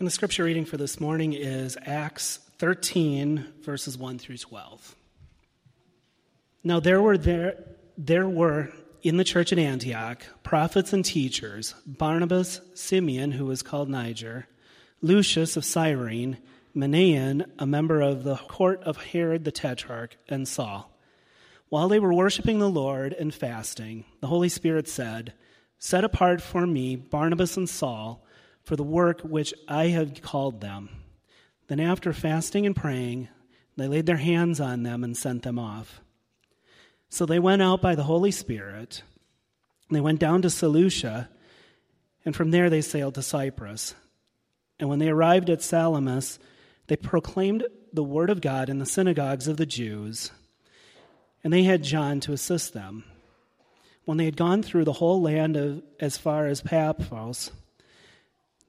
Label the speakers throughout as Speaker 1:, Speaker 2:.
Speaker 1: And the scripture reading for this morning is Acts 13, verses 1 through 12. Now there were there, there were in the church at Antioch prophets and teachers Barnabas, Simeon, who was called Niger, Lucius of Cyrene, Manaen, a member of the court of Herod the Tetrarch, and Saul. While they were worshiping the Lord and fasting, the Holy Spirit said, Set apart for me Barnabas and Saul for the work which I have called them. Then, after fasting and praying, they laid their hands on them and sent them off. So they went out by the Holy Spirit. They went down to Seleucia, and from there they sailed to Cyprus. And when they arrived at Salamis, they proclaimed the word of God in the synagogues of the Jews, and they had John to assist them. When they had gone through the whole land of, as far as Paphos,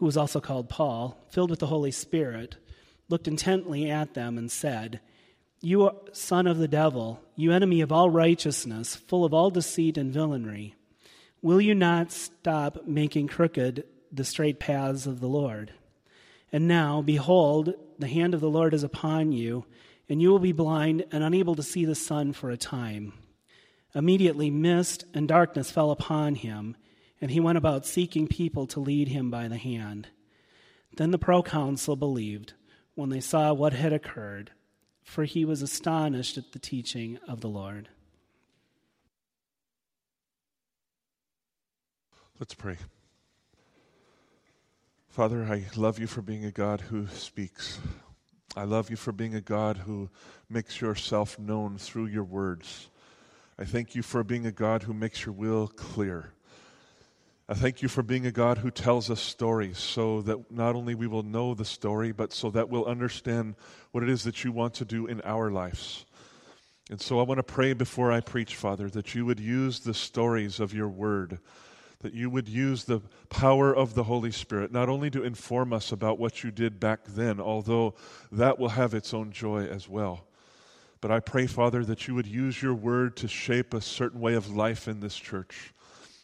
Speaker 1: who was also called Paul, filled with the Holy Spirit, looked intently at them and said, You son of the devil, you enemy of all righteousness, full of all deceit and villainy, will you not stop making crooked the straight paths of the Lord? And now, behold, the hand of the Lord is upon you, and you will be blind and unable to see the sun for a time. Immediately, mist and darkness fell upon him and he went about seeking people to lead him by the hand. Then the proconsul believed when they saw what had occurred, for he was astonished at the teaching of the Lord.
Speaker 2: Let's pray. Father, I love you for being a God who speaks. I love you for being a God who makes yourself known through your words. I thank you for being a God who makes your will clear. I thank you for being a God who tells us stories so that not only we will know the story, but so that we'll understand what it is that you want to do in our lives. And so I want to pray before I preach, Father, that you would use the stories of your word, that you would use the power of the Holy Spirit, not only to inform us about what you did back then, although that will have its own joy as well. But I pray, Father, that you would use your word to shape a certain way of life in this church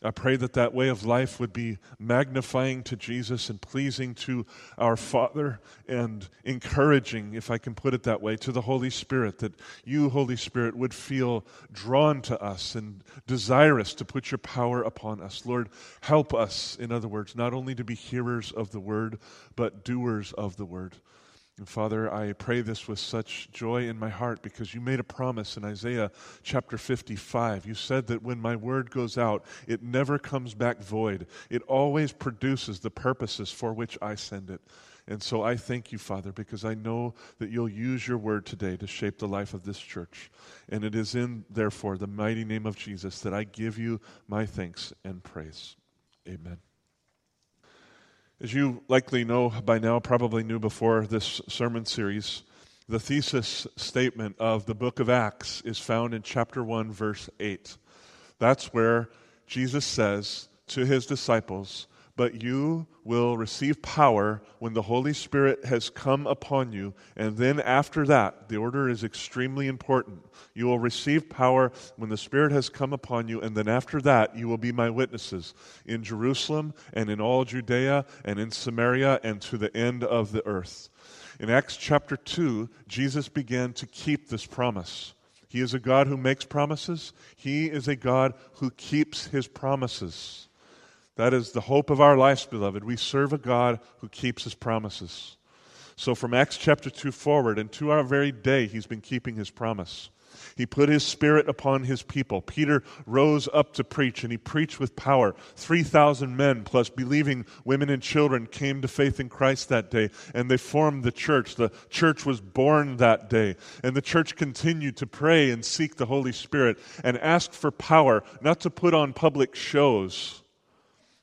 Speaker 2: I pray that that way of life would be magnifying to Jesus and pleasing to our Father and encouraging, if I can put it that way, to the Holy Spirit, that you, Holy Spirit, would feel drawn to us and desirous to put your power upon us. Lord, help us, in other words, not only to be hearers of the word, but doers of the word. And Father, I pray this with such joy in my heart because you made a promise in Isaiah chapter 55. You said that when my word goes out, it never comes back void. It always produces the purposes for which I send it. And so I thank you, Father, because I know that you'll use your word today to shape the life of this church. And it is in, therefore, the mighty name of Jesus that I give you my thanks and praise. Amen. As you likely know by now, probably knew before this sermon series, the thesis statement of the book of Acts is found in chapter 1, verse 8. That's where Jesus says to his disciples, But you will receive power when the Holy Spirit has come upon you. And then after that, the order is extremely important. You will receive power when the Spirit has come upon you, and then after that, you will be my witnesses in Jerusalem and in all Judea and in Samaria and to the end of the earth. In Acts chapter 2, Jesus began to keep this promise. He is a God who makes promises, He is a God who keeps His promises. That is the hope of our lives, beloved. We serve a God who keeps His promises. So, from Acts chapter 2 forward, and to our very day, He's been keeping His promise. He put his spirit upon his people. Peter rose up to preach, and he preached with power. 3,000 men, plus believing women and children, came to faith in Christ that day, and they formed the church. The church was born that day. And the church continued to pray and seek the Holy Spirit and ask for power, not to put on public shows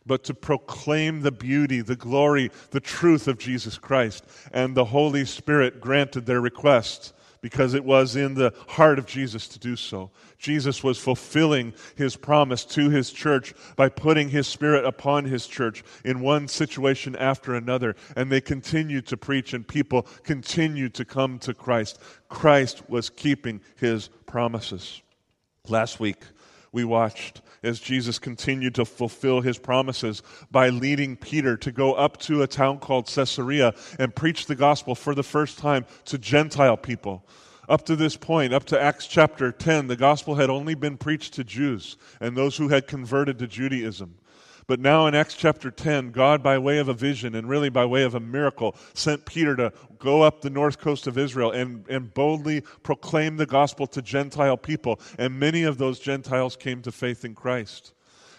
Speaker 2: but to proclaim the beauty, the glory, the truth of Jesus Christ. And the Holy Spirit granted their request because it was in the heart of Jesus to do so. Jesus was fulfilling his promise to his church by putting his spirit upon his church in one situation after another. And they continued to preach, and people continued to come to Christ. Christ was keeping his promises. Last week, we watched as Jesus continued to fulfill his promises by leading Peter to go up to a town called Caesarea and preach the gospel for the first time to Gentile people. Up to this point, up to Acts chapter 10, the gospel had only been preached to Jews and those who had converted to Judaism. But now in Acts chapter 10, God, by way of a vision and really by way of a miracle, sent Peter to go up the north coast of Israel and, and boldly proclaim the gospel to Gentile people. And many of those Gentiles came to faith in Christ.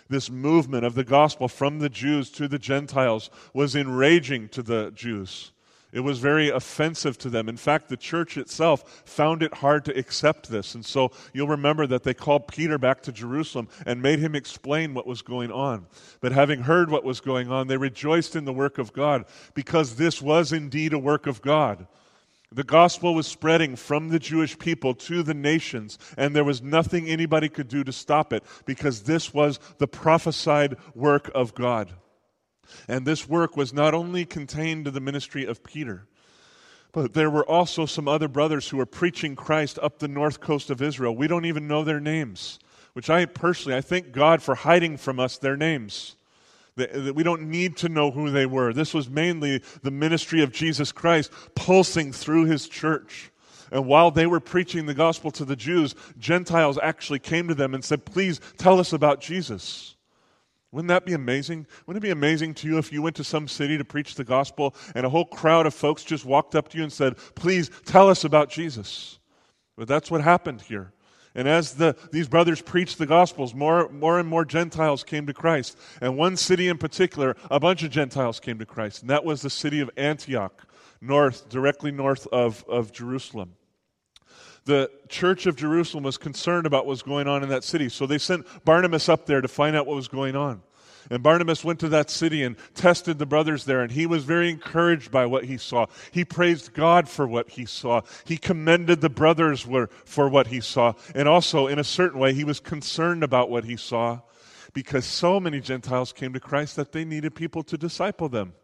Speaker 2: This movement of the gospel from the Jews to the Gentiles was enraging to the Jews. It was very offensive to them. In fact, the church itself found it hard to accept this. And so you'll remember that they called Peter back to Jerusalem and made him explain what was going on. But having heard what was going on, they rejoiced in the work of God because this was indeed a work of God. The gospel was spreading from the Jewish people to the nations, and there was nothing anybody could do to stop it because this was the prophesied work of God. And this work was not only contained to the ministry of Peter, but there were also some other brothers who were preaching Christ up the north coast of Israel. We don't even know their names, which I personally, I thank God for hiding from us their names. That we don't need to know who they were. This was mainly the ministry of Jesus Christ pulsing through his church. And while they were preaching the gospel to the Jews, Gentiles actually came to them and said, Please tell us about Jesus. Wouldn't that be amazing? Wouldn't it be amazing to you if you went to some city to preach the gospel and a whole crowd of folks just walked up to you and said, Please tell us about Jesus? But that's what happened here. And as the, these brothers preached the Gospels, more, more and more Gentiles came to Christ. And one city in particular, a bunch of Gentiles came to Christ. And that was the city of Antioch, north, directly north of, of Jerusalem the church of Jerusalem was concerned about what was going on in that city. So they sent Barnabas up there to find out what was going on. And Barnabas went to that city and tested the brothers there, and he was very encouraged by what he saw. He praised God for what he saw. He commended the brothers for what he saw. And also, in a certain way, he was concerned about what he saw because so many Gentiles came to Christ that they needed people to disciple them.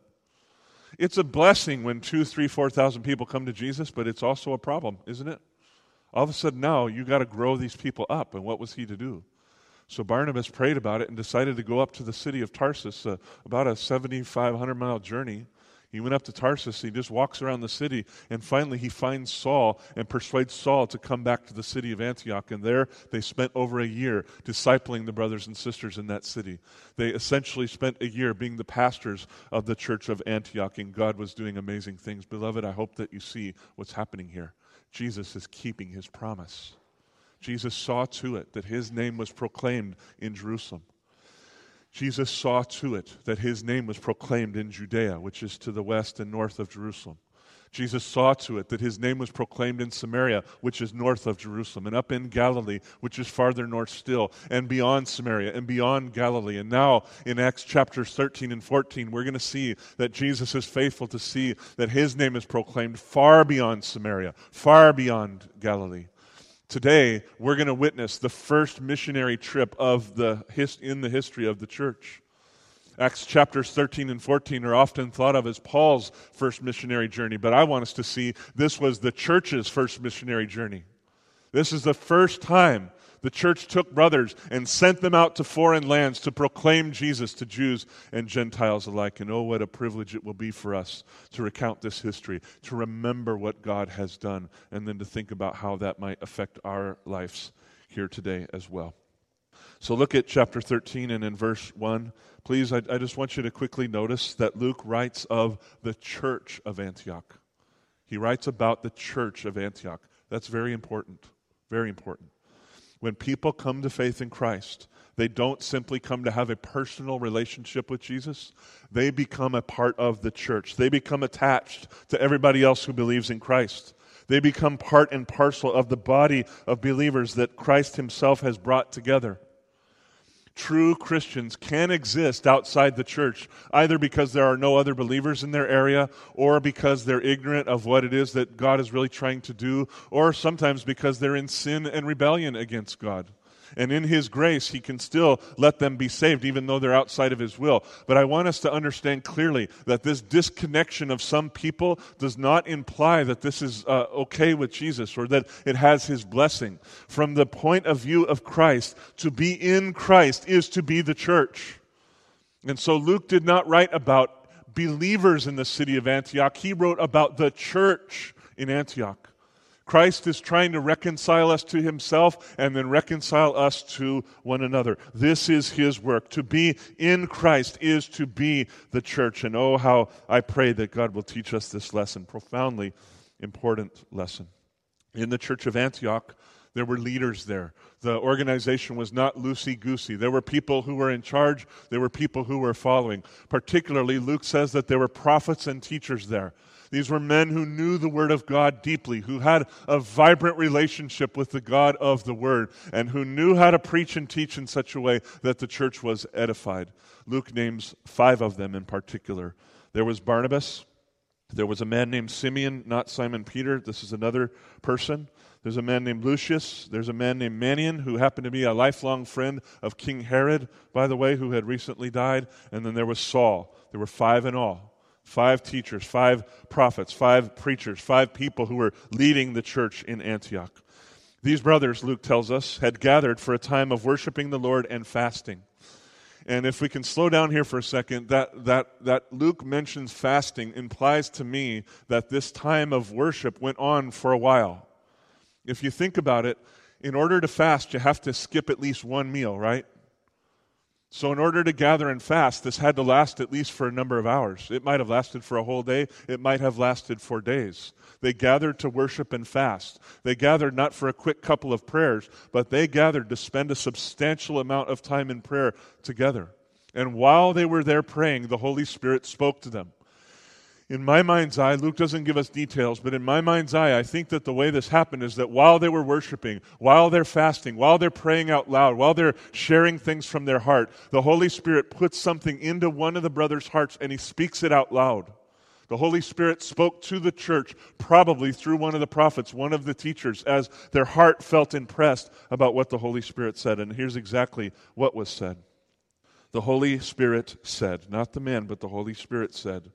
Speaker 2: It's a blessing when two, three, four thousand people come to Jesus, but it's also a problem, isn't it? All of a sudden, now you got to grow these people up. And what was he to do? So Barnabas prayed about it and decided to go up to the city of Tarsus, uh, about a 7,500 mile journey. He went up to Tarsus. He just walks around the city, and finally he finds Saul and persuades Saul to come back to the city of Antioch. And there they spent over a year discipling the brothers and sisters in that city. They essentially spent a year being the pastors of the church of Antioch, and God was doing amazing things. Beloved, I hope that you see what's happening here. Jesus is keeping his promise. Jesus saw to it that his name was proclaimed in Jerusalem. Jesus saw to it that his name was proclaimed in Judea, which is to the west and north of Jerusalem. Jesus saw to it that his name was proclaimed in Samaria, which is north of Jerusalem, and up in Galilee, which is farther north still, and beyond Samaria, and beyond Galilee. And now in Acts chapters 13 and 14, we're going to see that Jesus is faithful to see that his name is proclaimed far beyond Samaria, far beyond Galilee. Today, we're going to witness the first missionary trip of the, in the history of the church. Acts chapters 13 and 14 are often thought of as Paul's first missionary journey, but I want us to see this was the church's first missionary journey. This is the first time the church took brothers and sent them out to foreign lands to proclaim Jesus to Jews and Gentiles alike. And oh, what a privilege it will be for us to recount this history, to remember what God has done, and then to think about how that might affect our lives here today as well. So look at chapter 13 and in verse 1. Please, I, I just want you to quickly notice that Luke writes of the church of Antioch. He writes about the church of Antioch. That's very important. Very important. When people come to faith in Christ, they don't simply come to have a personal relationship with Jesus. They become a part of the church. They become attached to everybody else who believes in Christ. They become part and parcel of the body of believers that Christ Himself has brought together. True Christians can exist outside the church, either because there are no other believers in their area, or because they're ignorant of what it is that God is really trying to do, or sometimes because they're in sin and rebellion against God. And in His grace, He can still let them be saved, even though they're outside of His will. But I want us to understand clearly that this disconnection of some people does not imply that this is uh, okay with Jesus or that it has His blessing. From the point of view of Christ, to be in Christ is to be the church. And so Luke did not write about believers in the city of Antioch, he wrote about the church in Antioch. Christ is trying to reconcile us to himself and then reconcile us to one another. This is his work. To be in Christ is to be the church. And oh, how I pray that God will teach us this lesson, profoundly important lesson. In the church of Antioch, there were leaders there. The organization was not loosey goosey. There were people who were in charge, there were people who were following. Particularly, Luke says that there were prophets and teachers there. These were men who knew the Word of God deeply, who had a vibrant relationship with the God of the Word, and who knew how to preach and teach in such a way that the church was edified. Luke names five of them in particular. There was Barnabas. There was a man named Simeon, not Simon Peter. This is another person. There's a man named Lucius. There's a man named Manaen, who happened to be a lifelong friend of King Herod, by the way, who had recently died. And then there was Saul. There were five in all five teachers, five prophets, five preachers, five people who were leading the church in Antioch. These brothers, Luke tells us, had gathered for a time of worshiping the Lord and fasting. And if we can slow down here for a second, that, that, that Luke mentions fasting implies to me that this time of worship went on for a while. If you think about it, in order to fast, you have to skip at least one meal, right? So, in order to gather and fast, this had to last at least for a number of hours. It might have lasted for a whole day, it might have lasted for days. They gathered to worship and fast. They gathered not for a quick couple of prayers, but they gathered to spend a substantial amount of time in prayer together. And while they were there praying, the Holy Spirit spoke to them in my mind's eye, Luke doesn't give us details, but in my mind's eye, I think that the way this happened is that while they were worshiping, while they're fasting, while they're praying out loud, while they're sharing things from their heart, the Holy Spirit puts something into one of the brothers' hearts and he speaks it out loud. The Holy Spirit spoke to the church, probably through one of the prophets, one of the teachers, as their heart felt impressed about what the Holy Spirit said. And here's exactly what was said. The Holy Spirit said, not the man, but the Holy Spirit said,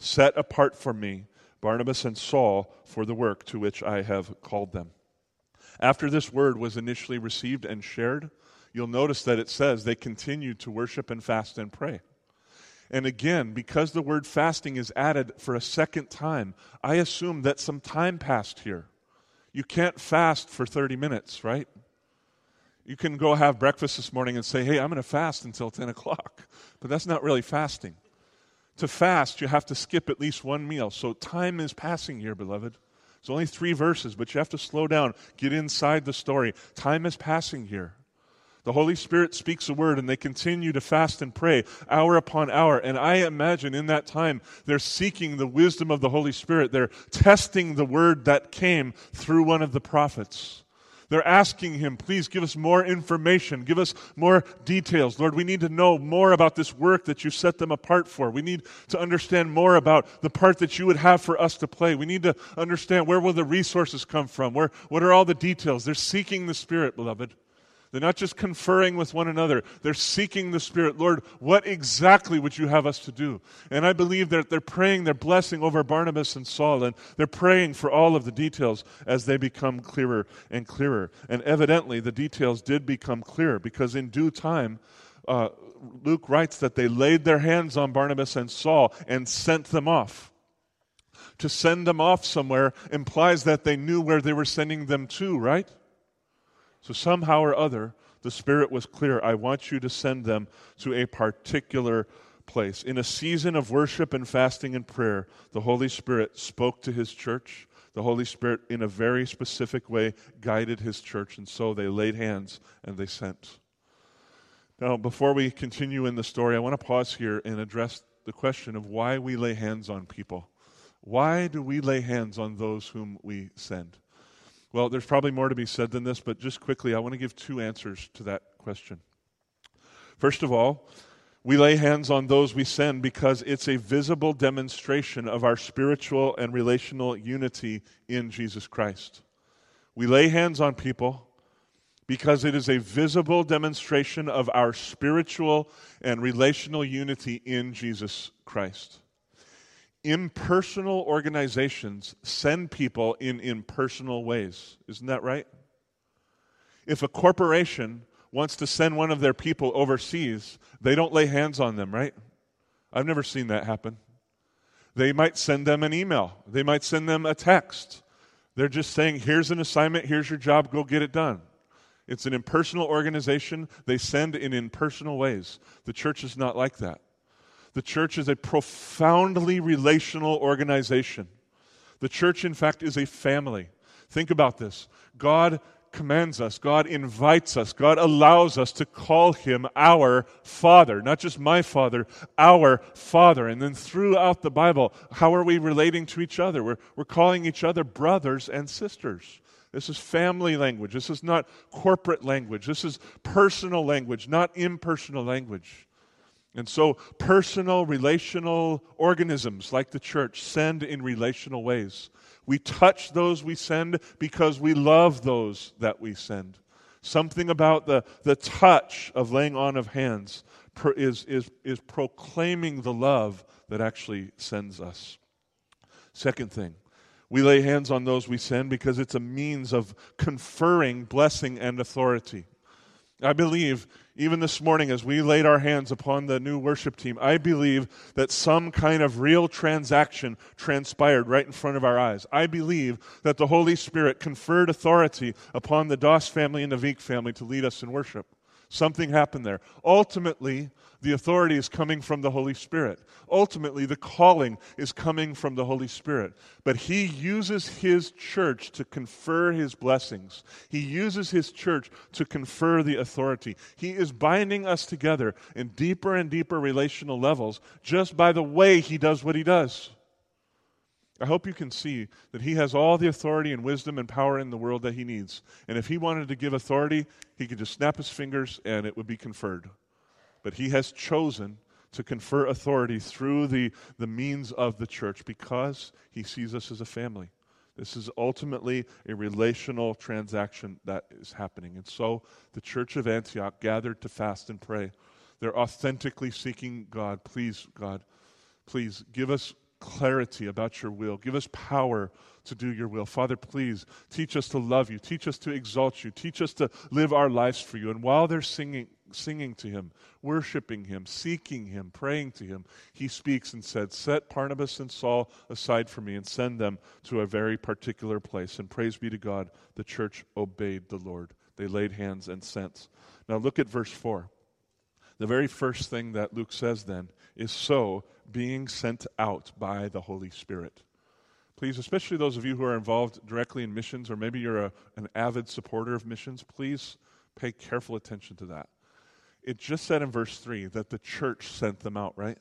Speaker 2: set apart for me Barnabas and Saul for the work to which I have called them. After this word was initially received and shared, you'll notice that it says they continued to worship and fast and pray. And again, because the word fasting is added for a second time, I assume that some time passed here. You can't fast for 30 minutes, right? You can go have breakfast this morning and say, hey, I'm going to fast until 10 o'clock. But that's not really fasting. To fast, you have to skip at least one meal. So time is passing here, beloved. It's only three verses, but you have to slow down, get inside the story. Time is passing here. The Holy Spirit speaks a word, and they continue to fast and pray hour upon hour. And I imagine in that time, they're seeking the wisdom of the Holy Spirit. They're testing the word that came through one of the prophets. They're asking him, please give us more information, give us more details. Lord, we need to know more about this work that you set them apart for. We need to understand more about the part that you would have for us to play. We need to understand where will the resources come from? Where, what are all the details? They're seeking the Spirit, beloved. They're not just conferring with one another, they're seeking the Spirit. Lord, what exactly would you have us to do? And I believe that they're praying their blessing over Barnabas and Saul, and they're praying for all of the details as they become clearer and clearer. And evidently, the details did become clearer because in due time, uh, Luke writes that they laid their hands on Barnabas and Saul and sent them off. To send them off somewhere implies that they knew where they were sending them to, right? So, somehow or other, the Spirit was clear. I want you to send them to a particular place. In a season of worship and fasting and prayer, the Holy Spirit spoke to his church. The Holy Spirit, in a very specific way, guided his church, and so they laid hands and they sent. Now, before we continue in the story, I want to pause here and address the question of why we lay hands on people. Why do we lay hands on those whom we send? Well, there's probably more to be said than this, but just quickly, I want to give two answers to that question. First of all, we lay hands on those we send because it's a visible demonstration of our spiritual and relational unity in Jesus Christ. We lay hands on people because it is a visible demonstration of our spiritual and relational unity in Jesus Christ. Impersonal organizations send people in impersonal ways. Isn't that right? If a corporation wants to send one of their people overseas, they don't lay hands on them, right? I've never seen that happen. They might send them an email, they might send them a text. They're just saying, here's an assignment, here's your job, go get it done. It's an impersonal organization. They send in impersonal ways. The church is not like that. The church is a profoundly relational organization. The church, in fact, is a family. Think about this God commands us, God invites us, God allows us to call him our Father, not just my Father, our Father. And then throughout the Bible, how are we relating to each other? We're, we're calling each other brothers and sisters. This is family language. This is not corporate language. This is personal language, not impersonal language. And so, personal, relational organisms like the church send in relational ways. We touch those we send because we love those that we send. Something about the, the touch of laying on of hands is, is, is proclaiming the love that actually sends us. Second thing, we lay hands on those we send because it's a means of conferring blessing and authority. I believe, even this morning, as we laid our hands upon the new worship team, I believe that some kind of real transaction transpired right in front of our eyes. I believe that the Holy Spirit conferred authority upon the Doss family and the Vink family to lead us in worship. Something happened there. Ultimately, the authority is coming from the Holy Spirit. Ultimately, the calling is coming from the Holy Spirit. But He uses His church to confer His blessings. He uses His church to confer the authority. He is binding us together in deeper and deeper relational levels just by the way He does what He does. I hope you can see that he has all the authority and wisdom and power in the world that he needs. And if he wanted to give authority, he could just snap his fingers and it would be conferred. But he has chosen to confer authority through the, the means of the church because he sees us as a family. This is ultimately a relational transaction that is happening. And so the church of Antioch gathered to fast and pray. They're authentically seeking God. Please, God, please give us clarity about your will. Give us power to do your will. Father, please teach us to love you. Teach us to exalt you. Teach us to live our lives for you. And while they're singing, singing to him, worshiping him, seeking him, praying to him, he speaks and said, Set Barnabas and Saul aside for me and send them to a very particular place. And praise be to God, the church obeyed the Lord. They laid hands and sent. Now look at verse 4. The very first thing that Luke says then is so being sent out by the Holy Spirit. Please, especially those of you who are involved directly in missions, or maybe you're a, an avid supporter of missions, please pay careful attention to that. It just said in verse 3 that the church sent them out, right?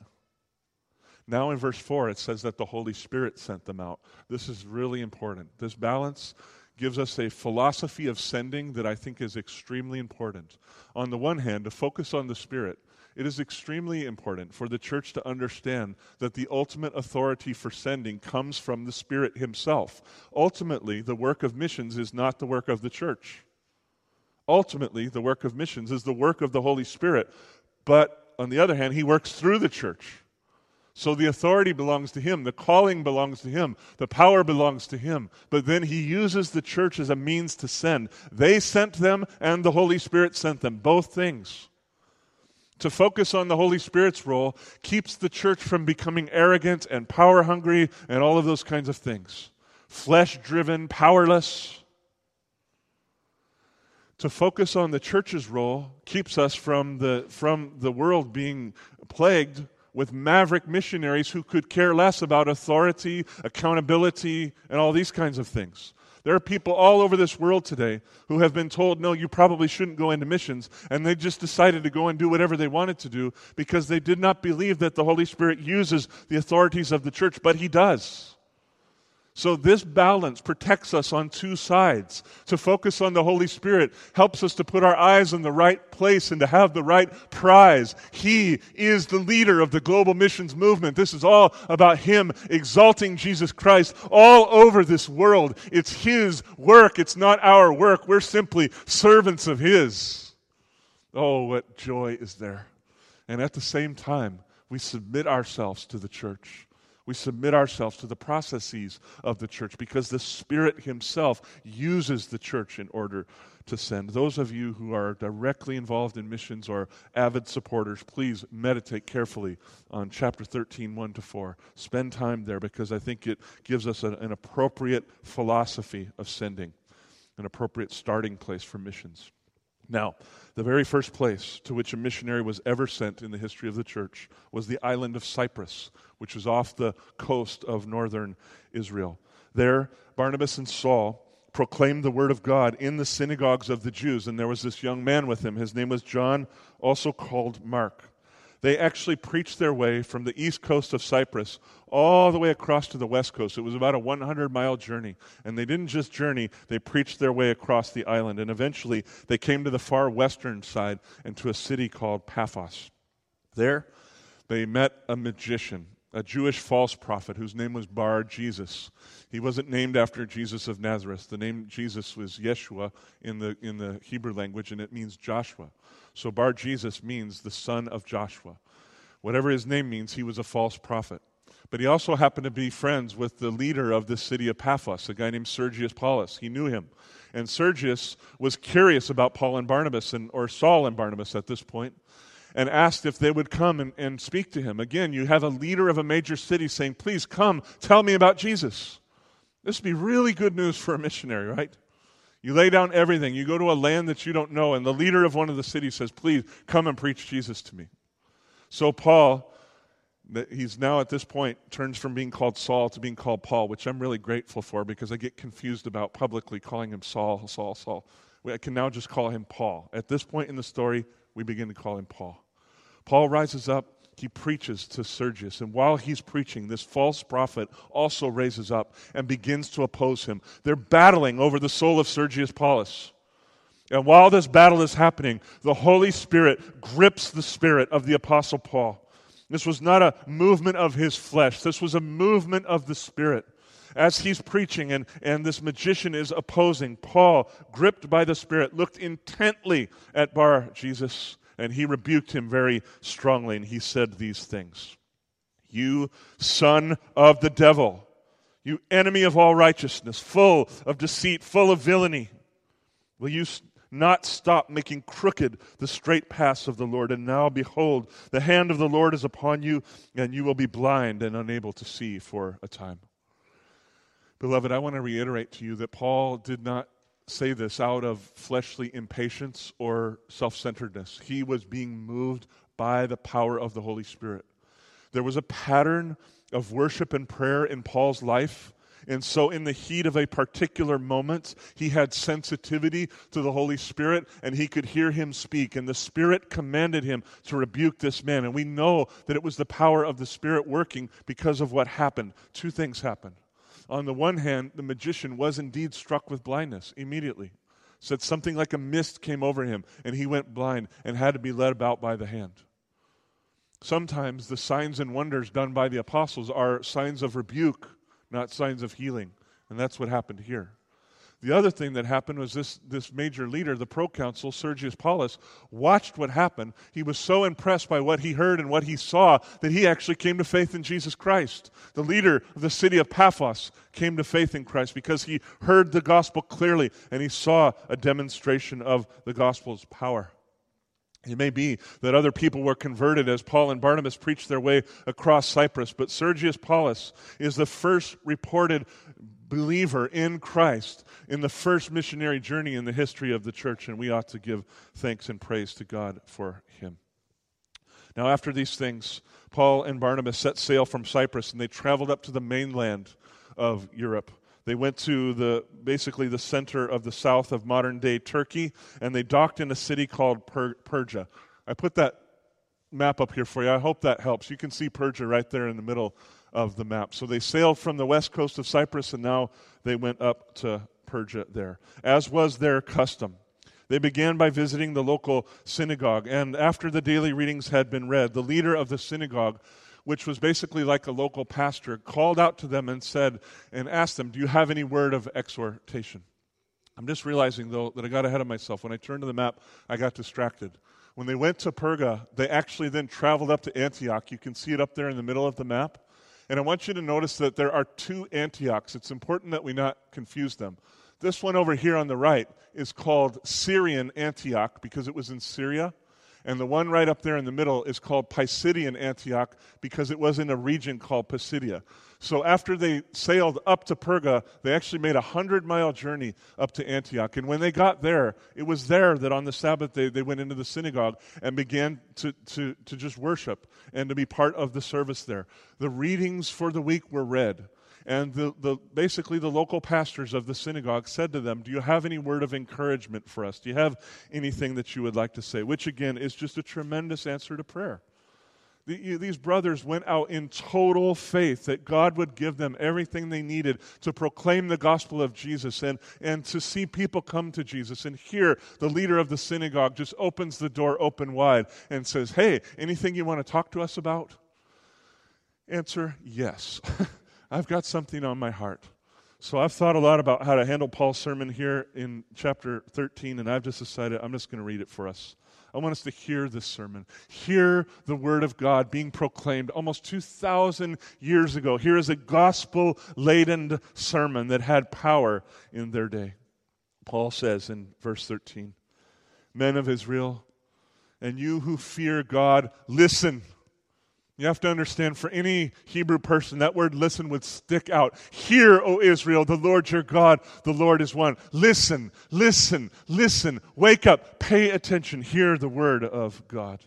Speaker 2: Now in verse 4, it says that the Holy Spirit sent them out. This is really important. This balance gives us a philosophy of sending that I think is extremely important. On the one hand, to focus on the Spirit, it is extremely important for the church to understand that the ultimate authority for sending comes from the Spirit Himself. Ultimately, the work of missions is not the work of the church. Ultimately, the work of missions is the work of the Holy Spirit. But on the other hand, He works through the church. So the authority belongs to him, the calling belongs to him, the power belongs to him. But then he uses the church as a means to send. They sent them, and the Holy Spirit sent them, both things. To focus on the Holy Spirit's role keeps the church from becoming arrogant and power hungry and all of those kinds of things. Flesh driven, powerless. To focus on the church's role keeps us from the, from the world being plagued with maverick missionaries who could care less about authority, accountability, and all these kinds of things. There are people all over this world today who have been told, no, you probably shouldn't go into missions, and they just decided to go and do whatever they wanted to do because they did not believe that the Holy Spirit uses the authorities of the church, but He does. So, this balance protects us on two sides. To focus on the Holy Spirit helps us to put our eyes in the right place and to have the right prize. He is the leader of the global missions movement. This is all about Him exalting Jesus Christ all over this world. It's His work, it's not our work. We're simply servants of His. Oh, what joy is there! And at the same time, we submit ourselves to the church. We submit ourselves to the processes of the church because the Spirit Himself uses the church in order to send. Those of you who are directly involved in missions or avid supporters, please meditate carefully on chapter 13, 1 to 4. Spend time there because I think it gives us an, an appropriate philosophy of sending, an appropriate starting place for missions. Now, the very first place to which a missionary was ever sent in the history of the church was the island of Cyprus, which was off the coast of northern Israel. There, Barnabas and Saul proclaimed the word of God in the synagogues of the Jews, and there was this young man with him. His name was John, also called Mark. They actually preached their way from the east coast of Cyprus all the way across to the west coast. It was about a 100 mile journey. And they didn't just journey, they preached their way across the island. And eventually they came to the far western side and to a city called Paphos. There they met a magician, a Jewish false prophet whose name was Bar Jesus. He wasn't named after Jesus of Nazareth. The name Jesus was Yeshua in the, in the Hebrew language, and it means Joshua. So Bar Jesus means the son of Joshua. Whatever his name means, he was a false prophet. But he also happened to be friends with the leader of the city of Paphos, a guy named Sergius Paulus. He knew him. And Sergius was curious about Paul and Barnabas, and, or Saul and Barnabas at this point, and asked if they would come and, and speak to him. Again, you have a leader of a major city saying, Please come, tell me about Jesus. This would be really good news for a missionary, right? You lay down everything. You go to a land that you don't know, and the leader of one of the cities says, Please come and preach Jesus to me. So Paul, he's now at this point turns from being called Saul to being called Paul, which I'm really grateful for because I get confused about publicly calling him Saul, Saul, Saul. I can now just call him Paul. At this point in the story, we begin to call him Paul. Paul rises up he preaches to Sergius. And while he's preaching, this false prophet also raises up and begins to oppose him. They're battling over the soul of Sergius Paulus. And while this battle is happening, the Holy Spirit grips the spirit of the Apostle Paul. This was not a movement of his flesh, this was a movement of the Spirit. As he's preaching and, and this magician is opposing, Paul, gripped by the Spirit, looked intently at Bar Jesus and he rebuked him very strongly, and he said these things You son of the devil, you enemy of all righteousness, full of deceit, full of villainy, will you not stop making crooked the straight paths of the Lord? And now, behold, the hand of the Lord is upon you, and you will be blind and unable to see for a time. Beloved, I want to reiterate to you that Paul did not say this out of fleshly impatience or self centeredness. He was being moved by the power of the Holy Spirit. There was a pattern of worship and prayer in Paul's life. And so, in the heat of a particular moment, he had sensitivity to the Holy Spirit and he could hear him speak. And the Spirit commanded him to rebuke this man. And we know that it was the power of the Spirit working because of what happened. Two things happened on the one hand, the magician was indeed struck with blindness immediately. Said something like a mist came over him, and he went blind and had to be led about by the hand. Sometimes the signs and wonders done by the apostles are signs of rebuke, not signs of healing. And that's what happened here. The other thing that happened was this, this major leader, the proconsul, Sergius Paulus, watched what happened. He was so impressed by what he heard and what he saw that he actually came to faith in Jesus Christ. The leader of the city of Paphos came to faith in Christ because he heard the gospel clearly and he saw a demonstration of the gospel's power. It may be that other people were converted as Paul and Barnabas preached their way across Cyprus, but Sergius Paulus is the first reported believer in Christ in the first missionary journey in the history of the church, and we ought to give thanks and praise to God for him. Now, after these things, Paul and Barnabas set sail from Cyprus and they traveled up to the mainland of Europe. They went to the basically the center of the south of modern day Turkey and they docked in a city called per- Perga. I put that map up here for you. I hope that helps. You can see Perga right there in the middle of the map. So they sailed from the west coast of Cyprus and now they went up to Perga there, as was their custom. They began by visiting the local synagogue, and after the daily readings had been read, the leader of the synagogue, which was basically like a local pastor, called out to them and said, and asked them, Do you have any word of exhortation? I'm just realizing, though, that I got ahead of myself. When I turned to the map, I got distracted. When they went to Perga, they actually then traveled up to Antioch. You can see it up there in the middle of the map. And I want you to notice that there are two Antiochs. It's important that we not confuse them. This one over here on the right is called Syrian Antioch because it was in Syria. And the one right up there in the middle is called Pisidian Antioch because it was in a region called Pisidia. So after they sailed up to Perga, they actually made a hundred mile journey up to Antioch. And when they got there, it was there that on the Sabbath day they went into the synagogue and began to, to, to just worship and to be part of the service there. The readings for the week were read. And the, the, basically, the local pastors of the synagogue said to them, Do you have any word of encouragement for us? Do you have anything that you would like to say? Which, again, is just a tremendous answer to prayer. The, these brothers went out in total faith that God would give them everything they needed to proclaim the gospel of Jesus and, and to see people come to Jesus. And here, the leader of the synagogue just opens the door open wide and says, Hey, anything you want to talk to us about? Answer yes. I've got something on my heart. So I've thought a lot about how to handle Paul's sermon here in chapter 13, and I've just decided I'm just going to read it for us. I want us to hear this sermon, hear the word of God being proclaimed almost 2,000 years ago. Here is a gospel laden sermon that had power in their day. Paul says in verse 13 Men of Israel, and you who fear God, listen. You have to understand, for any Hebrew person, that word listen would stick out. Hear, O Israel, the Lord your God, the Lord is one. Listen, listen, listen. Wake up, pay attention. Hear the word of God.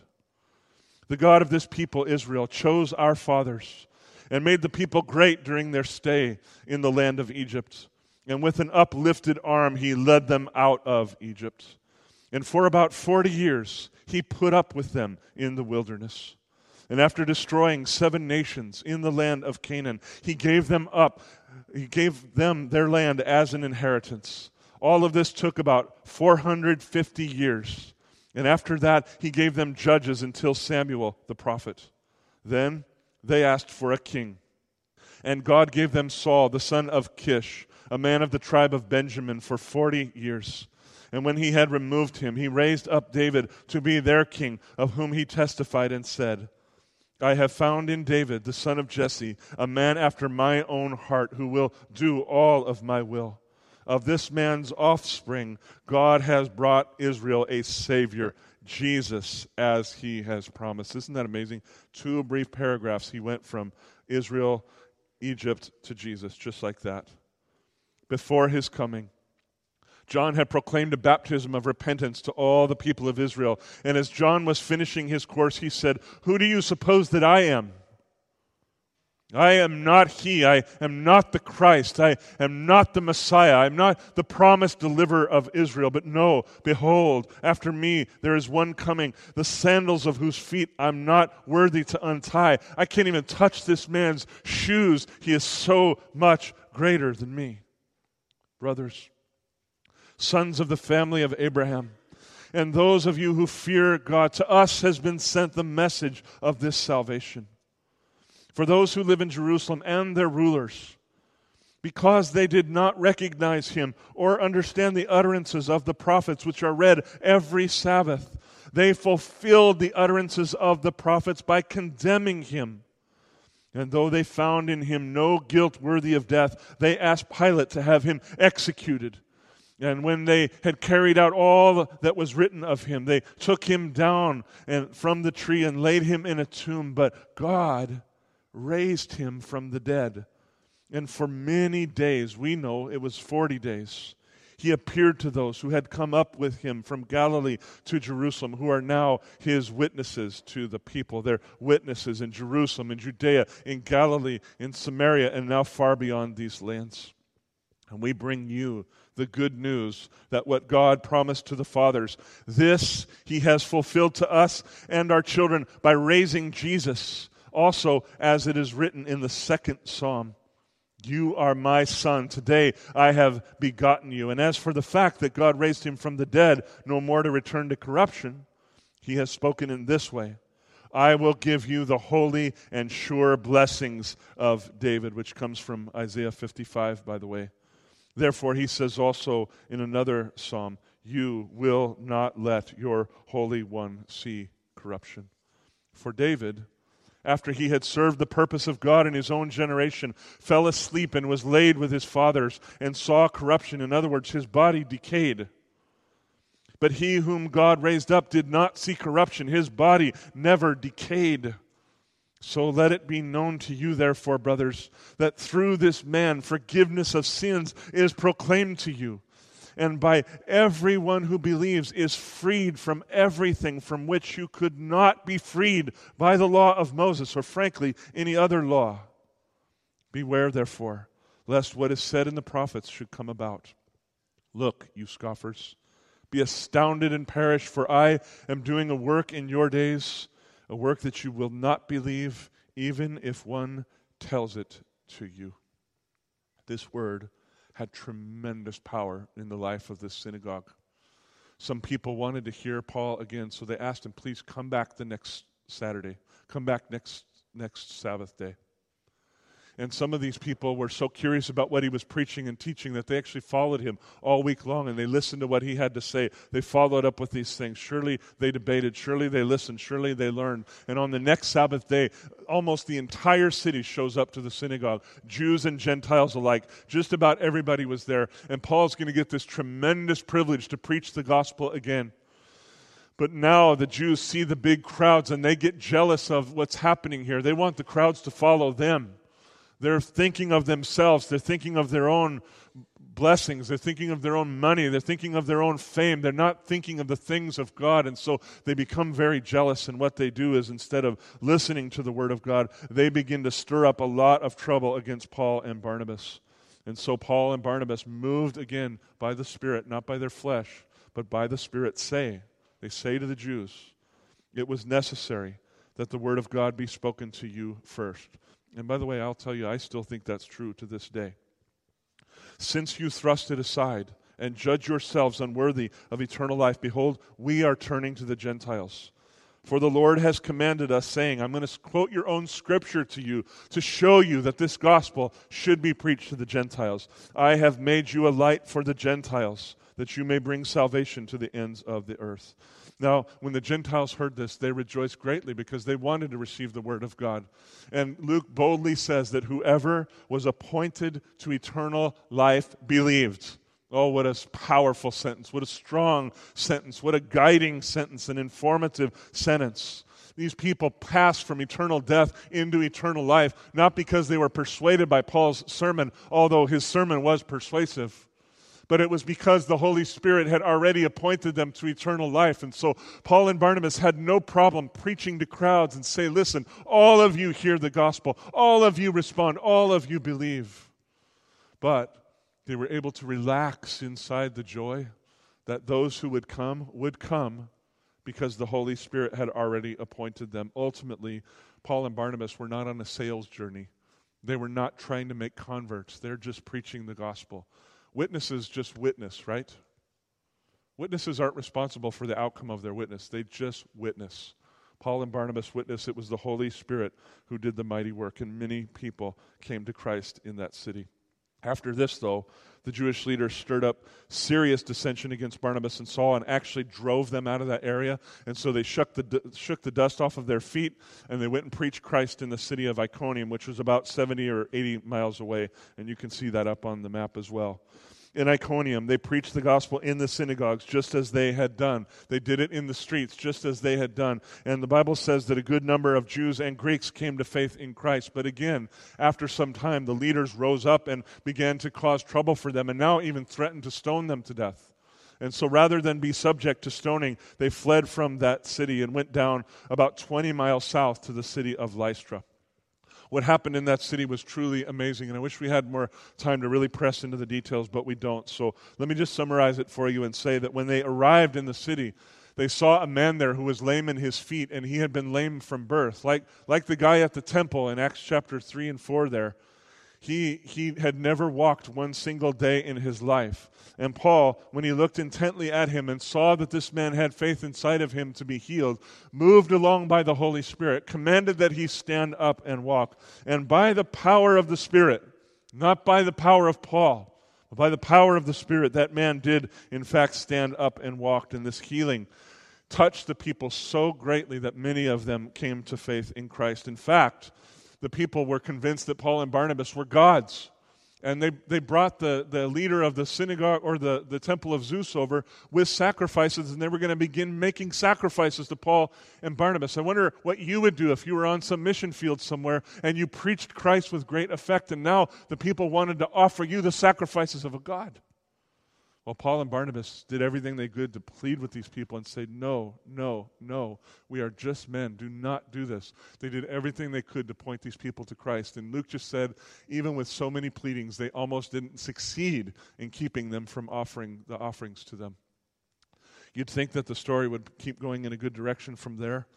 Speaker 2: The God of this people, Israel, chose our fathers and made the people great during their stay in the land of Egypt. And with an uplifted arm, he led them out of Egypt. And for about 40 years, he put up with them in the wilderness. And after destroying seven nations in the land of Canaan, he gave them up. He gave them their land as an inheritance. All of this took about 450 years. And after that, he gave them judges until Samuel the prophet. Then they asked for a king. And God gave them Saul, the son of Kish, a man of the tribe of Benjamin, for 40 years. And when he had removed him, he raised up David to be their king, of whom he testified and said, I have found in David, the son of Jesse, a man after my own heart who will do all of my will. Of this man's offspring, God has brought Israel a Savior, Jesus, as he has promised. Isn't that amazing? Two brief paragraphs. He went from Israel, Egypt, to Jesus, just like that. Before his coming, John had proclaimed a baptism of repentance to all the people of Israel. And as John was finishing his course, he said, Who do you suppose that I am? I am not he. I am not the Christ. I am not the Messiah. I am not the promised deliverer of Israel. But no, behold, after me there is one coming, the sandals of whose feet I'm not worthy to untie. I can't even touch this man's shoes. He is so much greater than me. Brothers, sons of the family of Abraham. And those of you who fear God, to us has been sent the message of this salvation. For those who live in Jerusalem and their rulers, because they did not recognize him or understand the utterances of the prophets, which are read every Sabbath, they fulfilled the utterances of the prophets by condemning him. And though they found in him no guilt worthy of death, they asked Pilate to have him executed. And when they had carried out all that was written of him, they took him down and from the tree and laid him in a tomb. But God raised him from the dead. And for many days, we know it was 40 days, he appeared to those who had come up with him from Galilee to Jerusalem, who are now his witnesses to the people. They're witnesses in Jerusalem, in Judea, in Galilee, in Samaria, and now far beyond these lands. And we bring you the good news that what God promised to the fathers, this he has fulfilled to us and our children by raising Jesus, Also, as it is written in the second psalm, you are my son. Today I have begotten you. And as for the fact that God raised him from the dead, no more to return to corruption, he has spoken in this way I will give you the holy and sure blessings of David, which comes from Isaiah 55, by the way. Therefore, he says also in another psalm, You will not let your Holy One see corruption. For David, after he had served the purpose of God in his own generation, fell asleep and was laid with his fathers and saw corruption. In other words, his body decayed. But he whom God raised up did not see corruption. His body never decayed. So let it be known to you, therefore, brothers, that through this man forgiveness of sins is proclaimed to you and by everyone who believes is freed from everything from which you could not be freed by the law of Moses, or frankly, any other law. Beware, therefore, lest what is said in the prophets should come about. Look, you scoffers, be astounded and perish, for I am doing a work in your days, a work that you will not believe, even if one tells it to you. This word had tremendous power in the life of this synagogue. Some people wanted to hear Paul again, so they asked him, please come back the next Saturday. Come back next, next Sabbath day. And some of these people were so curious about what he was preaching and teaching that they actually followed him all week long and they listened to what he had to say. They followed up with these things. Surely they debated. Surely they listened. Surely they learned. And on the next Sabbath day, almost the entire city shows up to the synagogue, Jews and Gentiles alike. Just about everybody was there. And Paul's going to get this tremendous privilege to preach the gospel again. But now the Jews see the big crowds and they get jealous of what's happening here. They want the crowds to follow them. They're thinking of themselves. They're thinking of their own blessings. They're thinking of their own money. They're thinking of their own fame. They're not thinking of the things of God. And so they become very jealous. And what they do is instead of listening to the Word of God, they begin to stir up a lot of trouble against Paul and Barnabas. And so Paul and Barnabas, moved again by the Spirit, not by their flesh, but by the Spirit, say, they say to the Jews, it was necessary that the Word of God be spoken to you first. And by the way, I'll tell you, I still think that's true to this day. Since you thrust it aside and judge yourselves unworthy of eternal life, behold, we are turning to the Gentiles. For the Lord has commanded us, saying, I'm going to quote your own scripture to you to show you that this gospel should be preached to the Gentiles. I have made you a light for the Gentiles, that you may bring salvation to the ends of the earth. Now, when the Gentiles heard this, they rejoiced greatly because they wanted to receive the word of God. And Luke boldly says that whoever was appointed to eternal life believed. Oh, what a powerful sentence. What a strong sentence. What a guiding sentence, an informative sentence. These people passed from eternal death into eternal life, not because they were persuaded by Paul's sermon, although his sermon was persuasive but it was because the Holy Spirit had already appointed them to eternal life. And so Paul and Barnabas had no problem preaching to crowds and say, listen, all of you hear the gospel, all of you respond, all of you believe. But they were able to relax inside the joy that those who would come would come because the Holy Spirit had already appointed them. Ultimately, Paul and Barnabas were not on a sales journey. They were not trying to make converts. They're just preaching the gospel. Witnesses just witness, right? Witnesses aren't responsible for the outcome of their witness, they just witness. Paul and Barnabas witness it was the Holy Spirit who did the mighty work, and many people came to Christ in that city. After this, though, the Jewish leaders stirred up serious dissension against Barnabas and Saul and actually drove them out of that area. And so they shook the, shook the dust off of their feet and they went and preached Christ in the city of Iconium, which was about 70 or 80 miles away. And you can see that up on the map as well in Iconium, they preached the gospel in the synagogues just as they had done. They did it in the streets just as they had done. And the Bible says that a good number of Jews and Greeks came to faith in Christ. But again, after some time, the leaders rose up and began to cause trouble for them and now even threatened to stone them to death. And so rather than be subject to stoning, they fled from that city and went down about 20 miles south to the city of Lystra what happened in that city was truly amazing. And I wish we had more time to really press into the details, but we don't. So let me just summarize it for you and say that when they arrived in the city, They saw a man there who was lame in his feet, and he had been lame from birth, like, like the guy at the temple in Acts chapter 3 and 4 there. He, he had never walked one single day in his life. And Paul, when he looked intently at him and saw that this man had faith inside of him to be healed, moved along by the Holy Spirit, commanded that he stand up and walk. And by the power of the Spirit, not by the power of Paul, but by the power of the Spirit, that man did, in fact, stand up and walked. And this healing touched the people so greatly that many of them came to faith in Christ. In fact, the people were convinced that Paul and Barnabas were gods. And they, they brought the, the leader of the synagogue or the, the temple of Zeus over with sacrifices, and they were going to begin making sacrifices to Paul and Barnabas. I wonder what you would do if you were on some mission field somewhere and you preached Christ with great effect, and now the people wanted to offer you the sacrifices of a God. Well, Paul and Barnabas did everything they could to plead with these people and say, No, no, no, we are just men. Do not do this. They did everything they could to point these people to Christ. And Luke just said, even with so many pleadings, they almost didn't succeed in keeping them from offering the offerings to them. You'd think that the story would keep going in a good direction from there.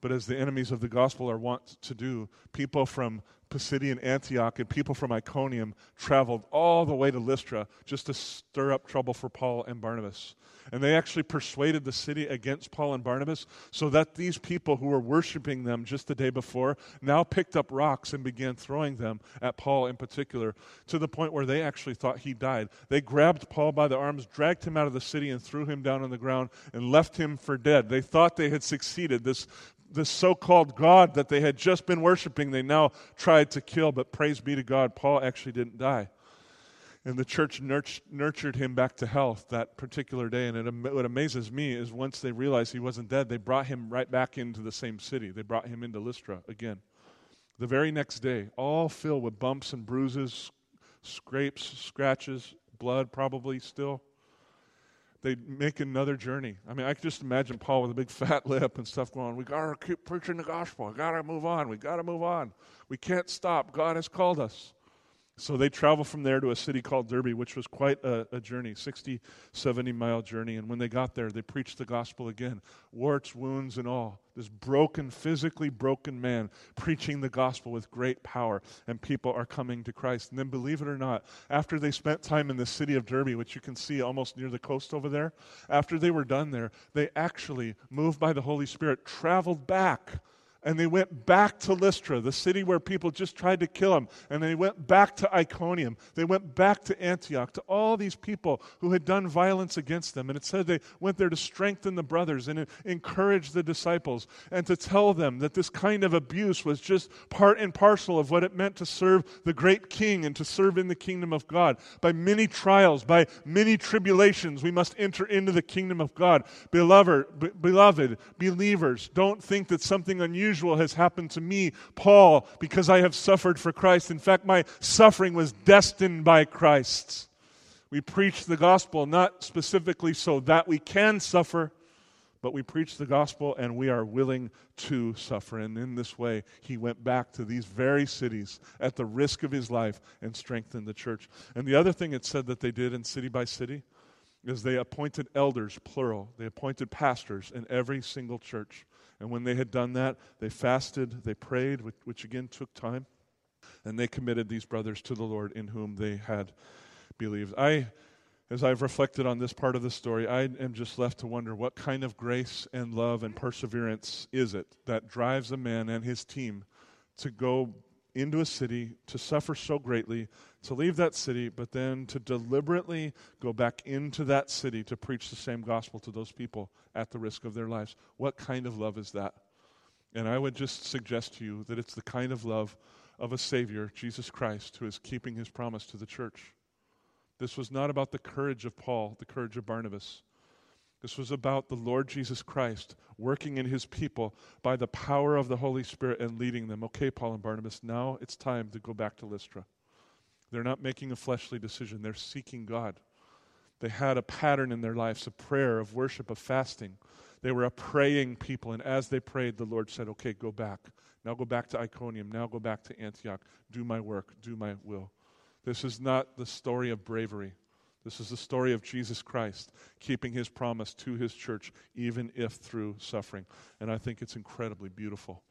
Speaker 2: But as the enemies of the gospel are wont to do, people from Pisidian Antioch and people from Iconium traveled all the way to Lystra just to stir up trouble for Paul and Barnabas. And they actually persuaded the city against Paul and Barnabas so that these people who were worshiping them just the day before now picked up rocks and began throwing them at Paul in particular to the point where they actually thought he died. They grabbed Paul by the arms, dragged him out of the city, and threw him down on the ground and left him for dead. They thought they had succeeded. This this so called God that they had just been worshiping, they now tried to kill. But praise be to God, Paul actually didn't die. And the church nurtured him back to health that particular day. And it, what amazes me is once they realized he wasn't dead, they brought him right back into the same city. They brought him into Lystra again. The very next day, all filled with bumps and bruises, scrapes, scratches, blood probably still they make another journey. I mean, I can just imagine Paul with a big fat lip and stuff going. We got to keep preaching the gospel. We got to move on. We got to move on. We can't stop. God has called us. So they travel from there to a city called Derbe, which was quite a, a, journey 60, 70 mile journey. And when they got there, they preached the gospel again warts, wounds, and all. This broken, physically broken man preaching the gospel with great power, and people are coming to Christ. And then, believe it or not, after they spent time in the city of Derbe, which you can see almost near the coast over there, after they were done there, they actually, moved by the Holy Spirit, traveled back and they went back to Lystra, the city where people just tried to kill him. And they went back to Iconium. They went back to Antioch, to all these people who had done violence against them. And it said they went there to strengthen the brothers and encourage the disciples and to tell them that this kind of abuse was just part and parcel of what it meant to serve the great king and to serve in the kingdom of God. By many trials, by many tribulations, we must enter into the kingdom of God. Beloved, beloved believers, don't think that something unusual unusual has happened to me, Paul, because I have suffered for Christ. In fact, my suffering was destined by Christ. We preach the gospel not specifically so that we can suffer, but we preach the gospel and we are willing to suffer. And in this way, he went back to these very cities at the risk of his life and strengthened the church. And the other thing it said that they did in city by city is they appointed elders, plural. They appointed pastors in every single church. And when they had done that, they fasted, they prayed, which, which again took time, and they committed these brothers to the Lord in whom they had believed. I, as I've reflected on this part of the story, I am just left to wonder what kind of grace and love and perseverance is it that drives a man and his team to go into a city, to suffer so greatly, to leave that city, but then to deliberately go back into that city to preach the same gospel to those people at the risk of their lives. What kind of love is that? And I would just suggest to you that it's the kind of love of a Savior, Jesus Christ, who is keeping his promise to the church. This was not about the courage of Paul, the courage of Barnabas. This was about the Lord Jesus Christ working in his people by the power of the Holy Spirit and leading them. Okay, Paul and Barnabas, now it's time to go back to Lystra. They're not making a fleshly decision, they're seeking God. They had a pattern in their lives of prayer, of worship, of fasting. They were a praying people, and as they prayed, the Lord said, Okay, go back. Now go back to Iconium. Now go back to Antioch. Do my work. Do my will. This is not the story of bravery. This is the story of Jesus Christ keeping his promise to his church, even if through suffering. And I think it's incredibly beautiful.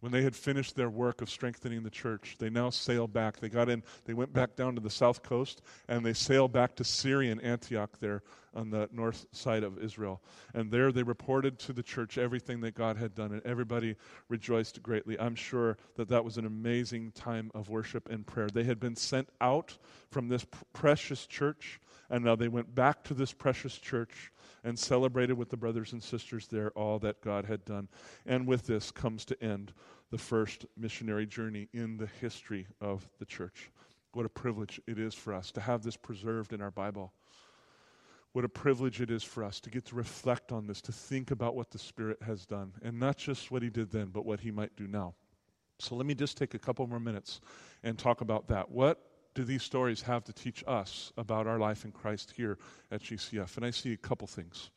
Speaker 2: When they had finished their work of strengthening the church, they now sail back. They got in, they went back down to the south coast, and they sailed back to Syrian Antioch there on the north side of Israel. And there they reported to the church everything that God had done, and everybody rejoiced greatly. I'm sure that that was an amazing time of worship and prayer. They had been sent out from this precious church, and now they went back to this precious church and celebrated with the brothers and sisters there all that God had done. And with this comes to end the first missionary journey in the history of the church. What a privilege it is for us to have this preserved in our Bible. What a privilege it is for us to get to reflect on this, to think about what the Spirit has done, and not just what He did then, but what He might do now. So let me just take a couple more minutes and talk about that. What do these stories have to teach us about our life in Christ here at GCF? And I see a couple things.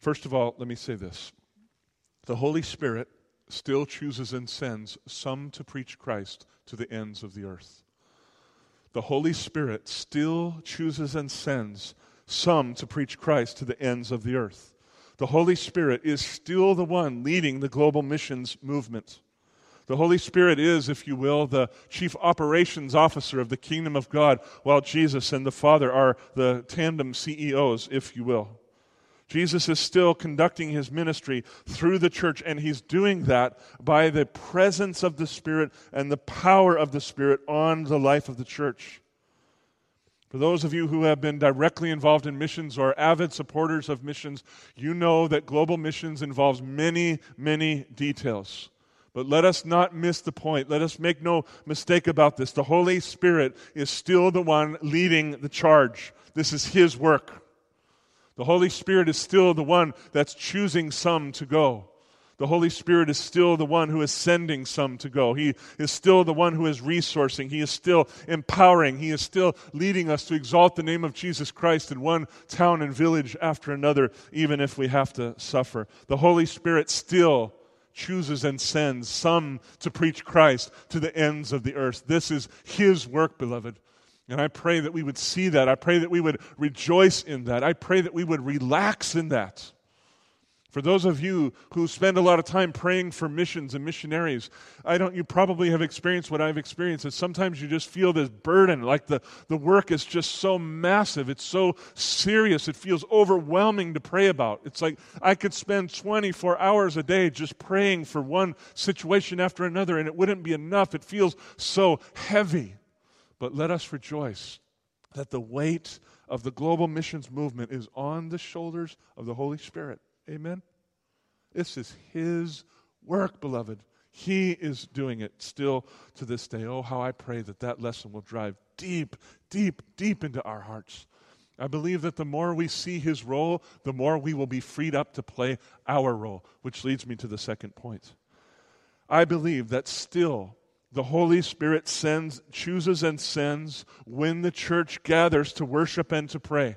Speaker 2: First of all, let me say this the Holy Spirit still chooses and sends some to preach Christ to the ends of the earth. The Holy Spirit still chooses and sends some to preach Christ to the ends of the earth. The Holy Spirit is still the one leading the global missions movement. The Holy Spirit is, if you will, the chief operations officer of the kingdom of God, while Jesus and the Father are the tandem CEOs, if you will. Jesus is still conducting his ministry through the church, and he's doing that by the presence of the Spirit and the power of the Spirit on the life of the church. For those of you who have been directly involved in missions or avid supporters of missions, you know that global missions involves many, many details. But let us not miss the point. Let us make no mistake about this. The Holy Spirit is still the one leading the charge. This is His work. The Holy Spirit is still the one that's choosing some to go. The Holy Spirit is still the one who is sending some to go. He is still the one who is resourcing. He is still empowering. He is still leading us to exalt the name of Jesus Christ in one town and village after another, even if we have to suffer. The Holy Spirit still chooses and sends some to preach Christ to the ends of the earth. This is His work, beloved. And I pray that we would see that. I pray that we would rejoice in that. I pray that we would relax in that. For those of you who spend a lot of time praying for missions and missionaries, I don't you probably have experienced what I've experienced is sometimes you just feel this burden, like the, the work is just so massive, it's so serious, it feels overwhelming to pray about. It's like I could spend 24 hours a day just praying for one situation after another, and it wouldn't be enough. It feels so heavy. But let us rejoice that the weight of the global missions movement is on the shoulders of the Holy Spirit. Amen? This is His work, beloved. He is doing it still to this day. Oh, how I pray that that lesson will drive deep, deep, deep into our hearts. I believe that the more we see His role, the more we will be freed up to play our role, which leads me to the second point. I believe that still the Holy Spirit sends, chooses and sends when the church gathers to worship and to pray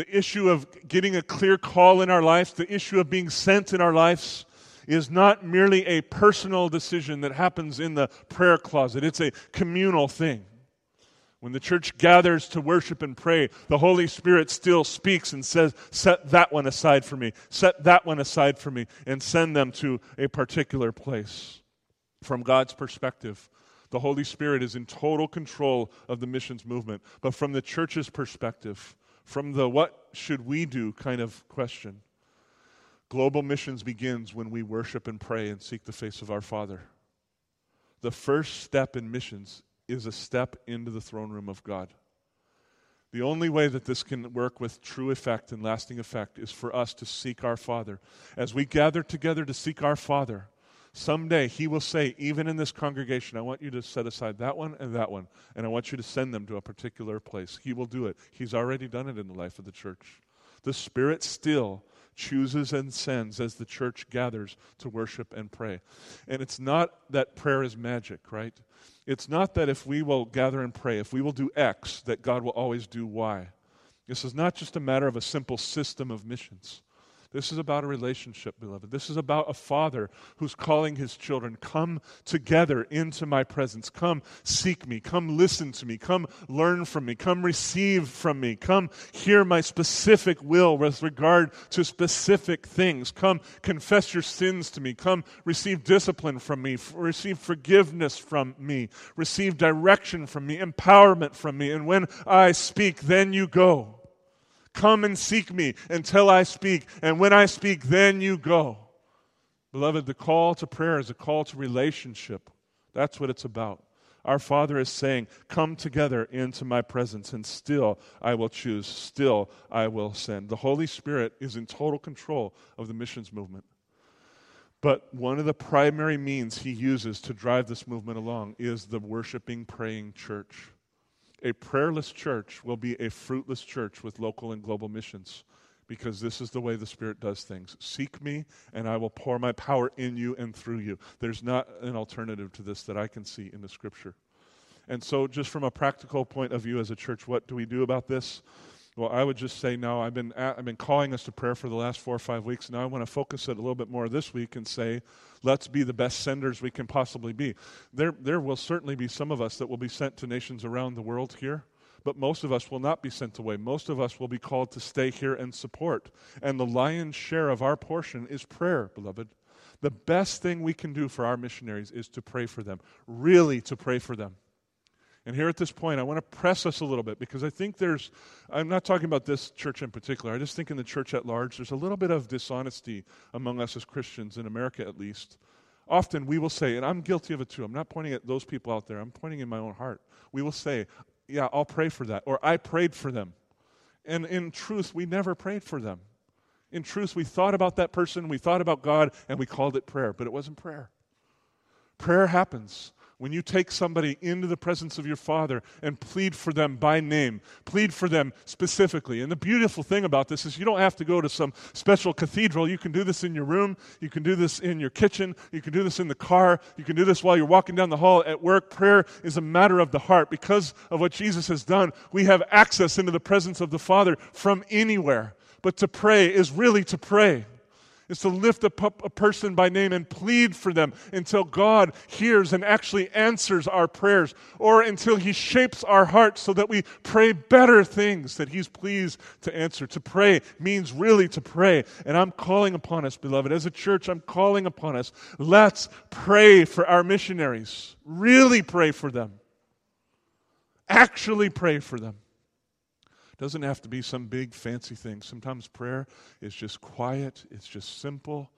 Speaker 2: the issue of getting a clear call in our lives, the issue of being sent in our lives, is not merely a personal decision that happens in the prayer closet. It's a communal thing. When the church gathers to worship and pray, the Holy Spirit still speaks and says, Set that one aside for me, set that one aside for me, and send them to a particular place. From God's perspective, the Holy Spirit is in total control of the missions movement. But from the church's perspective, from the what should we do kind of question. Global missions begins when we worship and pray and seek the face of our Father. The first step in missions is a step into the throne room of God. The only way that this can work with true effect and lasting effect is for us to seek our Father. As we gather together to seek our Father, Someday he will say, even in this congregation, I want you to set aside that one and that one, and I want you to send them to a particular place. He will do it. He's already done it in the life of the church. The Spirit still chooses and sends as the church gathers to worship and pray. And it's not that prayer is magic, right? It's not that if we will gather and pray, if we will do X, that God will always do Y. This is not just a matter of a simple system of missions. This is about a relationship, beloved. This is about a father who's calling his children, Come together into my presence. Come seek me. Come listen to me. Come learn from me. Come receive from me. Come hear my specific will with regard to specific things. Come confess your sins to me. Come receive discipline from me. Receive forgiveness from me. Receive direction from me. Empowerment from me. And when I speak, then you go. Come and seek me until I speak, and when I speak, then you go. Beloved, the call to prayer is a call to relationship. That's what it's about. Our Father is saying, Come together into my presence, and still I will choose, still I will send. The Holy Spirit is in total control of the missions movement. But one of the primary means he uses to drive this movement along is the worshiping, praying church. A prayerless church will be a fruitless church with local and global missions because this is the way the Spirit does things. Seek me, and I will pour my power in you and through you. There's not an alternative to this that I can see in the Scripture. And so, just from a practical point of view as a church, what do we do about this? Well, I would just say no. I've been, at, I've been calling us to prayer for the last four or five weeks. Now I want to focus it a little bit more this week and say, let's be the best senders we can possibly be. There, there will certainly be some of us that will be sent to nations around the world here, but most of us will not be sent away. Most of us will be called to stay here and support. And the lion's share of our portion is prayer, beloved. The best thing we can do for our missionaries is to pray for them, really to pray for them. And here at this point, I want to press us a little bit because I think there's, I'm not talking about this church in particular, I just think in the church at large, there's a little bit of dishonesty among us as Christians, in America at least. Often we will say, and I'm guilty of it too, I'm not pointing at those people out there, I'm pointing in my own heart. We will say, yeah, I'll pray for that, or I prayed for them. And in truth, we never prayed for them. In truth, we thought about that person, we thought about God, and we called it prayer, but it wasn't prayer. Prayer happens when you take somebody into the presence of your Father and plead for them by name, plead for them specifically. And the beautiful thing about this is you don't have to go to some special cathedral. You can do this in your room, you can do this in your kitchen, you can do this in the car, you can do this while you're walking down the hall at work. Prayer is a matter of the heart. Because of what Jesus has done, we have access into the presence of the Father from anywhere. But to pray is really to pray is to lift up a person by name and plead for them until God hears and actually answers our prayers, or until He shapes our hearts so that we pray better things that He's pleased to answer. To pray means really to pray. And I'm calling upon us, beloved, as a church, I'm calling upon us. Let's pray for our missionaries. Really pray for them. Actually pray for them doesn't have to be some big fancy thing. Sometimes prayer is just quiet, it's just simple.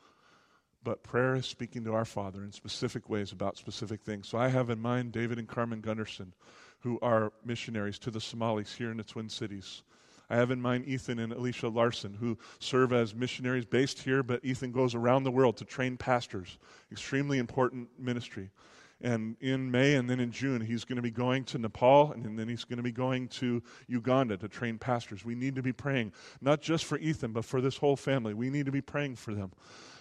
Speaker 2: But prayer is speaking to our Father in specific ways about specific things. So I have in mind David and Carmen Gunderson, who are missionaries to the Somalis here in the Twin Cities. I have in mind Ethan and Alicia Larson, who serve as missionaries based here, but Ethan goes around the world to train pastors. Extremely important ministry. And in May and then in June, he's going to be going to Nepal and then he's going to be going to Uganda to train pastors. We need to be praying, not just for Ethan, but for this whole family. We need to be praying for them.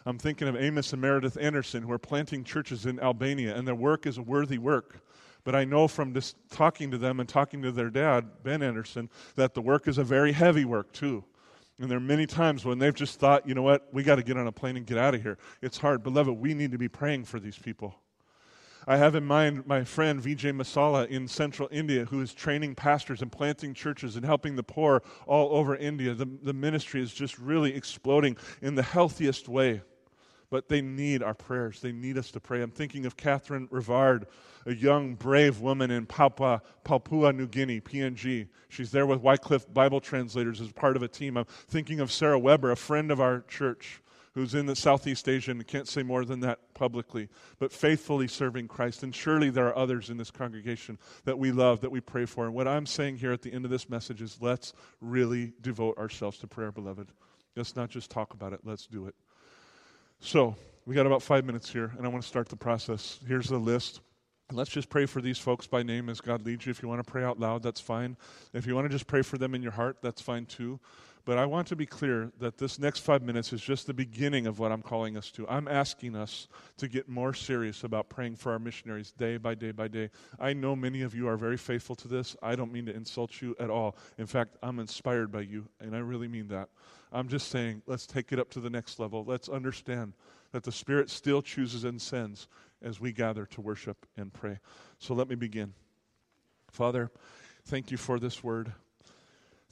Speaker 2: I'm thinking of Amos and Meredith Anderson, who are planting churches in Albania, and their work is a worthy work. But I know from just talking to them and talking to their dad, Ben Anderson, that the work is a very heavy work too. And there are many times when they've just thought, you know what, we got to get on a plane and get out of here. It's hard. Beloved, we need to be praying for these people. I have in mind my friend Vijay Masala in central India who is training pastors and planting churches and helping the poor all over India. The, the ministry is just really exploding in the healthiest way. But they need our prayers. They need us to pray. I'm thinking of Catherine Rivard, a young, brave woman in Papua, Papua New Guinea, PNG. She's there with Wycliffe Bible translators as part of a team. I'm thinking of Sarah Weber, a friend of our church who's in the Southeast Asia and can't say more than that publicly, but faithfully serving Christ. And surely there are others in this congregation that we love, that we pray for. And what I'm saying here at the end of this message is let's really devote ourselves to prayer, beloved. Let's not just talk about it, let's do it. So, we got about five minutes here, and I want to start the process. Here's the list. Let's just pray for these folks by name as God leads you. If you want to pray out loud, that's fine. If you want to just pray for them in your heart, that's fine too. But I want to be clear that this next five minutes is just the beginning of what I'm calling us to. I'm asking us to get more serious about praying for our missionaries day by day by day. I know many of you are very faithful to this. I don't mean to insult you at all. In fact, I'm inspired by you, and I really mean that. I'm just saying, let's take it up to the next level. Let's understand that the Spirit still chooses and sends as we gather to worship and pray. So let me begin. Father, thank you for this word.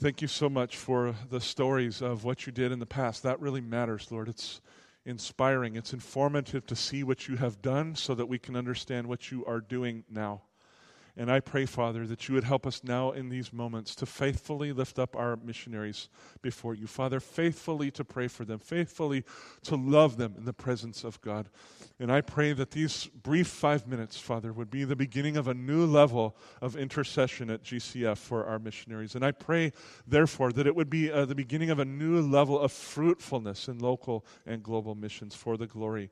Speaker 2: Thank you so much for the stories of what you did in the past. That really matters, Lord. It's inspiring, it's informative to see what you have done so that we can understand what you are doing now. And I pray, Father, that you would help us now in these moments to faithfully lift up our missionaries before you. Father, faithfully to pray for them, faithfully to love them in the presence of God. And I pray that these brief five minutes, Father, would be the beginning of a new level of intercession at GCF for our missionaries. And I pray, therefore, that it would be uh, the beginning of a new level of fruitfulness in local and global missions for the glory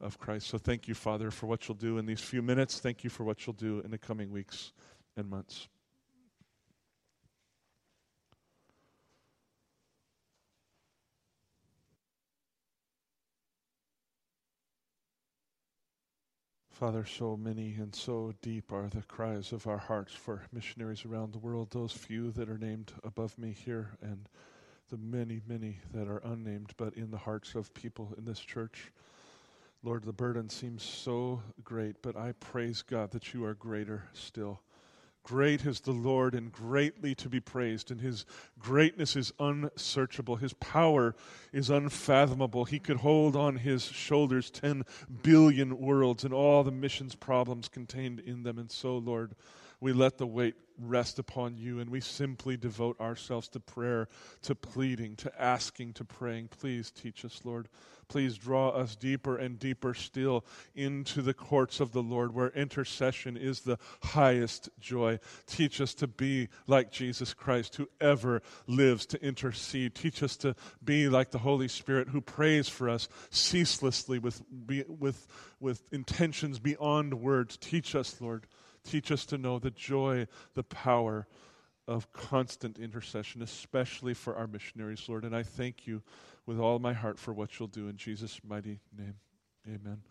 Speaker 2: of Christ. So thank you, Father, for what you'll do in these few minutes. Thank you for what you'll do in the coming weeks and months. Father, so many and so deep are the cries of our hearts for missionaries around the world, those few that are named above me here, and the many, many that are unnamed, but in the hearts of people in this church. Lord, the burden seems so great, but I praise God that you are greater still. Great is the Lord and greatly to be praised, and his greatness is unsearchable. His power is unfathomable. He could hold on his shoulders 10 billion worlds and all the missions problems contained in them. And so, Lord, we let the weight rest upon you and we simply devote ourselves to prayer, to pleading, to asking, to praying. Please teach us, Lord. Please draw us deeper and deeper still into the courts of the Lord where intercession is the highest joy. Teach us to be like Jesus Christ who ever lives to intercede. Teach us to be like the Holy Spirit who prays for us ceaselessly with, with, with intentions beyond words. Teach us, Lord Teach us to know the joy, the power of constant intercession, especially for our missionaries, Lord. And I thank you with all my heart for what you'll do in Jesus' mighty name. Amen.